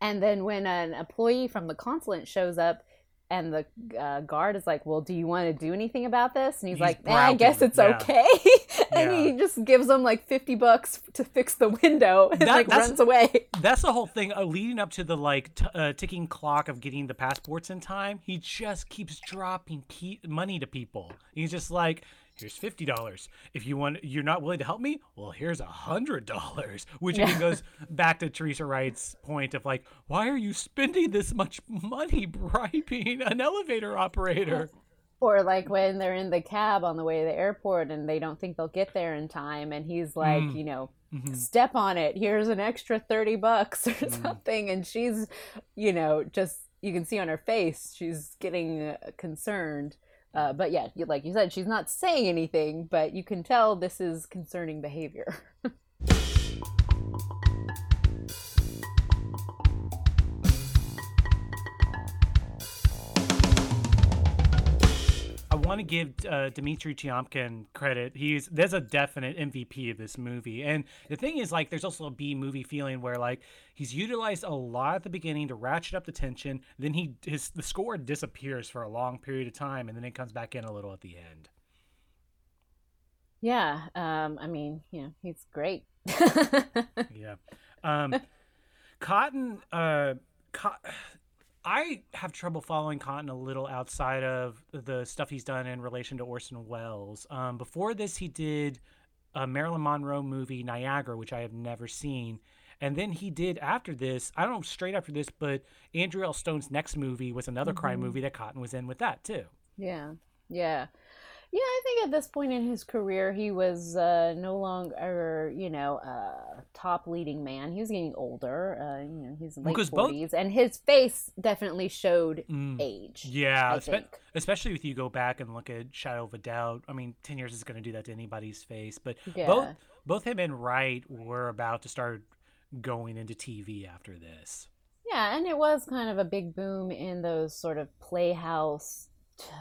And then when an employee from the consulate shows up. And the uh, guard is like, "Well, do you want to do anything about this?" And he's, He's like, eh, "I guess it's yeah. okay." [LAUGHS] and Yeah. he just gives them like 50 bucks to fix the window [LAUGHS] and That- like runs away [LAUGHS] That's the whole thing. Uh, leading up to the like t- uh, ticking clock of getting the passports in time, he just keeps dropping pe- money to people. He's just like, "Here's fifty dollars. If you want, you're not willing to help me. Well, here's a hundred dollars." [LAUGHS] Which again goes back to Teresa Wright's point of like, "Why are you spending this much money [LAUGHS] bribing an elevator operator?" [LAUGHS] or like when they're in the cab on the way to the airport and they don't think they'll get there in time and he's like Mm. you know Mhm. step on it here's an extra 30 bucks or Mm. something and she's you know just you can see on her face she's getting uh, concerned uh, but yeah like you said she's not saying anything but you can tell this is concerning behavior [LAUGHS] want to give uh, Dimitri Tiomkin credit. He's there's a definite MVP of this movie, and the thing is, like, there's also a B movie feeling where like he's utilized a lot at the beginning to ratchet up the tension. Then he his the score disappears for a long period of time, and then it comes back in a little at the end. yeah um, i mean you know he's great [LAUGHS] Yeah, um, Cotten. Uh, Co- I have trouble following Cotten a little outside of the stuff he's done in relation to Orson Welles. Um, before this, he did a Marilyn Monroe movie, Niagara, which I have never seen. And then he did after this, I don't know straight after this, but Andrew L. Stone's next movie was another crime Mhm. movie that Cotten was in with that too. Yeah, yeah, yeah. I think at this point in his career, he was uh, no longer, you know, uh, top leading man. He was getting older. Uh, you know, he's in late Because both- forties, and his face definitely showed Mm. age. Yeah, think. especially if you go back and look at Shadow of a Doubt. I mean, ten years is going to do that to anybody's face, but Yeah. both both him and Wright were about to start going into TV after this. Yeah, and it was kind of a big boom in those sort of playhouse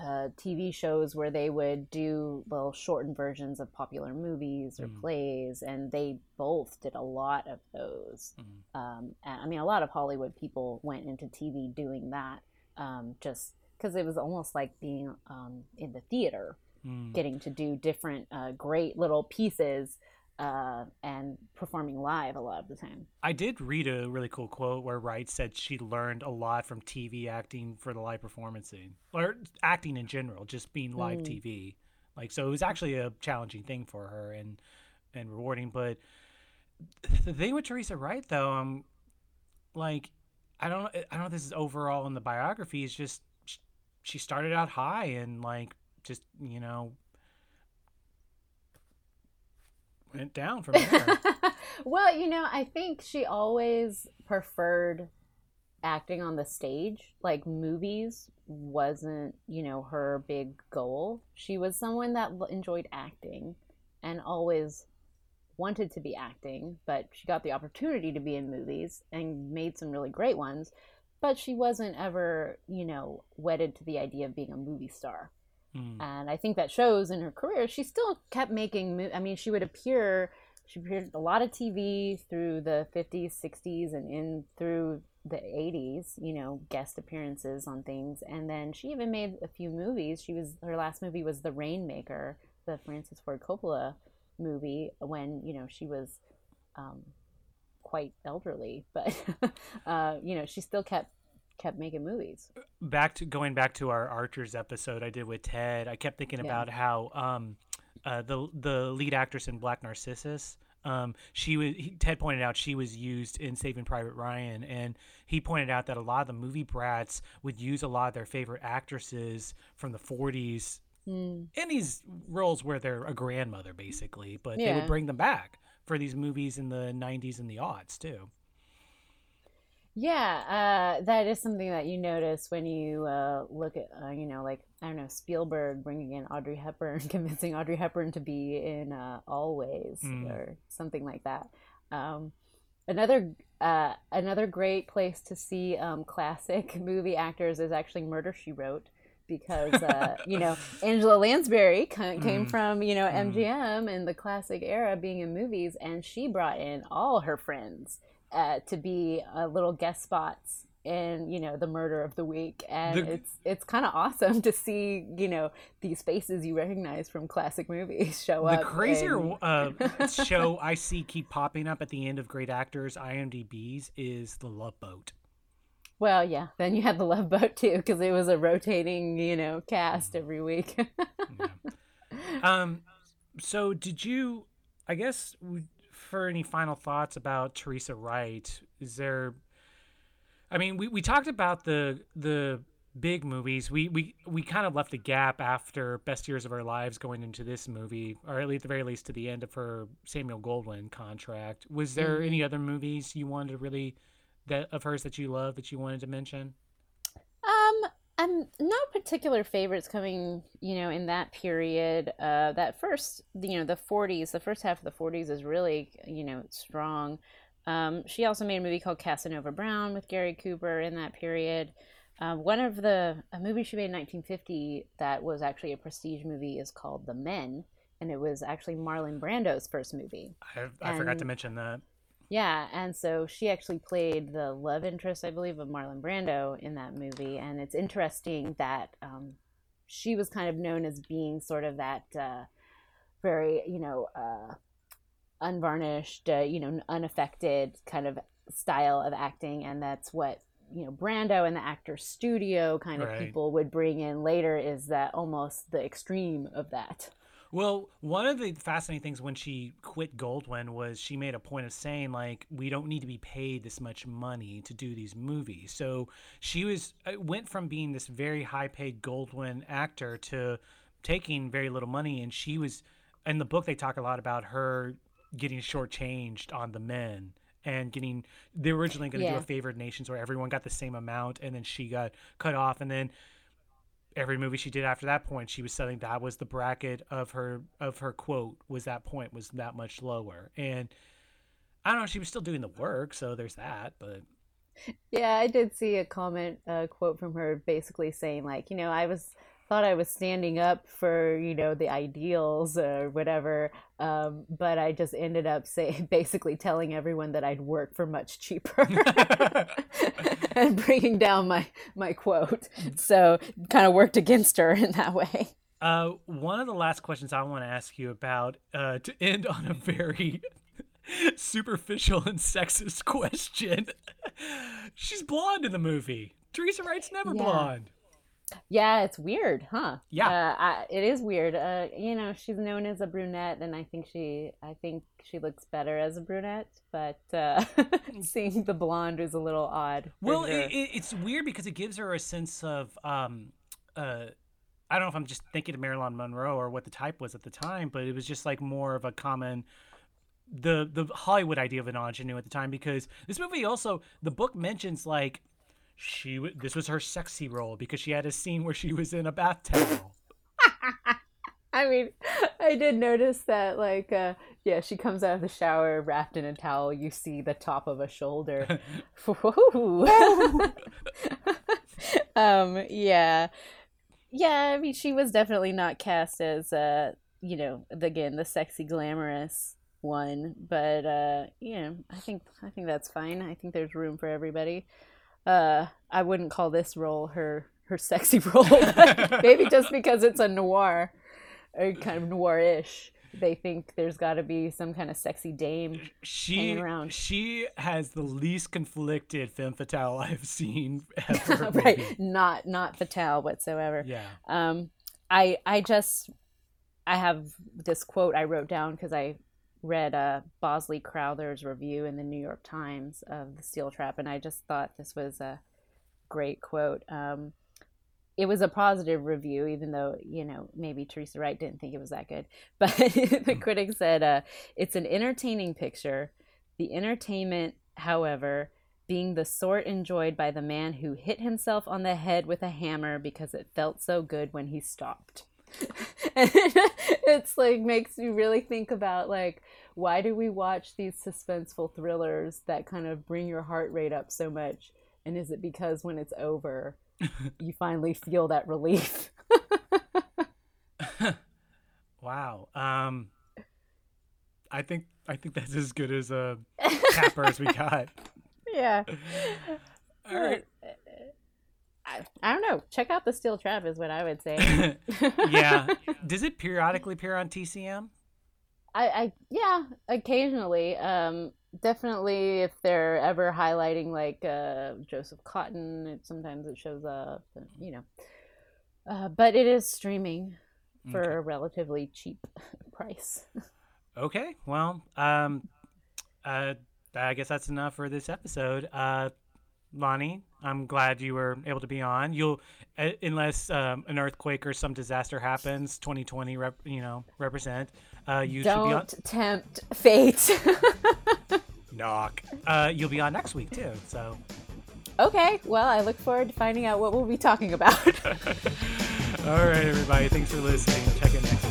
uh, TV shows where they would do little shortened versions of popular movies or Mm. plays, and they both did a lot of those. Mm. Um, and, I mean, a lot of Hollywood people went into TV doing that, um, just because it was almost like being um, in the theater, Mm. getting to do different uh, great little pieces uh, and performing live a lot of the time. I did read a really cool quote where Wright said she learned a lot from TV acting for the live performancing or acting in general, just being live Mm. TV. Like so, it was actually a challenging thing for her and and rewarding. But the thing with Teresa Wright, though, um, like I don't I don't know if this is overall in the biography. It's just she started out high and like just you know went down from there. [LAUGHS] well, you know, I think she always preferred acting on the stage. Like movies wasn't, you know, her big goal. She was someone that enjoyed acting and always wanted to be acting, but she got the opportunity to be in movies and made some really great ones. But she wasn't ever, you know, wedded to the idea of being a movie star Mm. and I think that shows in her career. She still kept making. I mean, she would appear. She appeared a lot of TV through the fifties, sixties, and in through the eighties. You know, guest appearances on things, and then she even made a few movies. She was her last movie was The Rainmaker, the Francis Ford Coppola movie, when you know she was um, quite elderly, but [LAUGHS] uh, you know she still kept kept making movies. back to going back to our archers episode I did with Ted, I kept thinking Yeah. about how um, uh, the the lead actress in Black Narcissus, Um, she was he, Ted pointed out she was used in Saving Private Ryan, and he pointed out that a lot of the movie brats would use a lot of their favorite actresses from the 40s Mm. in these roles where they're a grandmother basically, but they would bring them back for these movies in the 90s and the aughts too. Yeah, uh, that is something that you notice when you uh, look at, uh, you know, like, I don't know, Spielberg bringing in Audrey Hepburn, [LAUGHS] convincing Audrey Hepburn to be in uh, Always Mm. or something like that. Um, another uh, another great place to see um, classic [LAUGHS] movie actors is actually Murder She Wrote. Because uh, you know [LAUGHS] Angela Lansbury came Mm. from you know. MGM and the classic era, being in movies, and she brought in all her friends uh, to be uh, little guest spots in you know the murder of the week and The- it's it's kind of awesome [LAUGHS] to see you know these faces you recognize from classic movies [LAUGHS] show up. The crazier and- uh, [LAUGHS] show I see keep popping up at the end of Great Actors IMDb's is The Love Boat. well yeah then you had the love boat too because it was a rotating you know cast every week Yeah. um, so did you? I guess for any final thoughts about Teresa Wright, is there? I mean, we, we talked about the the big movies. We we we kind of left a gap after Best Years of Our Lives going into this movie, or at least the very least to the end of her Samuel Goldwyn contract. Was there Mhm. any other movies you wanted to really that of hers that you love that you wanted to mention? Um, I'm no particular favorites coming, you know, in that period. Uh, that first, you know, the 40s, the first half of the 40s is really, you know, strong. Um, she also made a movie called Casanova Brown with Gary Cooper in that period. Uh, one of the a movie she made in 1950 that was actually a prestige movie is called The Men, and it was actually Marlon Brando's first movie. I, I forgot to mention that. Yeah, and so she actually played the love interest, I believe, of Marlon Brando in that movie. And it's interesting that um, she was kind of known as being sort of that uh, very, you know, uh, unvarnished, uh, you know, unaffected kind of style of acting. And that's what, you know, Brando and the actor studio kind of Right. people would bring in later is that almost the extreme of that. Well, one of the fascinating things when she quit Goldwyn was she made a point of saying like we don't need to be paid this much money to do these movies. So she was uh, went from being this very high paid Goldwyn actor to taking very little money, and she was in the book they talk a lot about her getting shortchanged on the men and getting they were originally going to do a favored nations where everyone got the same amount and then she got cut off and then every movie she did after that point she was saying that was the bracket of her of her quote was that point was that much lower. And i don't know she was still doing the work so there's that but Yeah, I did see a comment, a quote from her basically saying like, you know, I was thought I was standing up for, you know, the ideals or whatever, um, but I just ended up saying [LAUGHS] basically telling everyone that I'd work for much cheaper [LAUGHS] and bringing down my my quote. So kind of worked against her in that way. uh one of the last questions i want to ask you about uh to end on a very [LAUGHS] superficial and sexist question she's blonde in the movie teresa wright's never Yeah. blonde Yeah, it's weird, huh? Yeah. uh, I, it is weird. Uh, you know, she's known as a brunette, and I think she, I think she looks better as a brunette. But uh, [LAUGHS] seeing the blonde is a little odd. Well, it, it, it's weird because it gives her a sense of, um, uh, I don't know if I'm just thinking of Marilyn Monroe or what the type was at the time, but it was just like more of a common, the the Hollywood idea of an ingenue at the time. Because this movie also, the book mentions like she this was her sexy role because she had a scene where she was in a bath towel. [LAUGHS] I mean, I did notice that, like, uh, yeah, she comes out of the shower wrapped in a towel. You see the top of a shoulder. [LAUGHS] [LAUGHS] Um, yeah, yeah. I mean, she was definitely not cast as, uh, you know, the, again, the sexy, glamorous one. But uh, you know, I think I think that's fine. I think there's room for everybody. Uh, I wouldn't call this role her her sexy [LAUGHS] role, [LAUGHS] maybe just because it's a noir or kind of noir-ish, they think there's got to be some kind of sexy dame. She around. she has the least conflicted femme fatale [LAUGHS] I've seen ever. maybe. right not not fatale whatsoever Yeah. um i i just i have this quote i wrote down because i read uh, Bosley Crowther's review in the New York Times of the Steel Trap, and I just thought this was a great quote. Um, it was a positive review, even though you know maybe Teresa Wright didn't think it was that good. [LAUGHS] But [LAUGHS] the critic said uh, it's an entertaining picture. The entertainment, however, being the sort enjoyed by the man who hit himself on the head with a hammer because it felt so good when he stopped. And [LAUGHS] it's like makes you really think about like why do we watch these suspenseful thrillers that kind of bring your heart rate up so much and is it because when it's over [LAUGHS] you finally feel that relief [LAUGHS] wow um i think i think that's as good as a capper as we got yeah. All right. I, I don't know. Check out the Steel Trap is what I would say. [LAUGHS] yeah. [LAUGHS] Does it periodically appear on TCM? I, I yeah, occasionally. Um, definitely if they're ever highlighting like uh, Joseph Cotten, it, sometimes it shows up. You know, uh, but it is streaming for okay. a relatively cheap [LAUGHS] price. okay. Well, um, uh, I guess that's enough for this episode. Uh, Lonnie, I'm glad you were able to be on. You'll, uh, unless um, an earthquake or some disaster happens, 2020, rep, you know, represent. Uh, you don't on... tempt fate. [LAUGHS] Knock. Uh, you'll be on next week too. So. Okay. Well, I look forward to finding out what we'll be talking about. [LAUGHS] All right, everybody. Thanks for listening. Check in next week.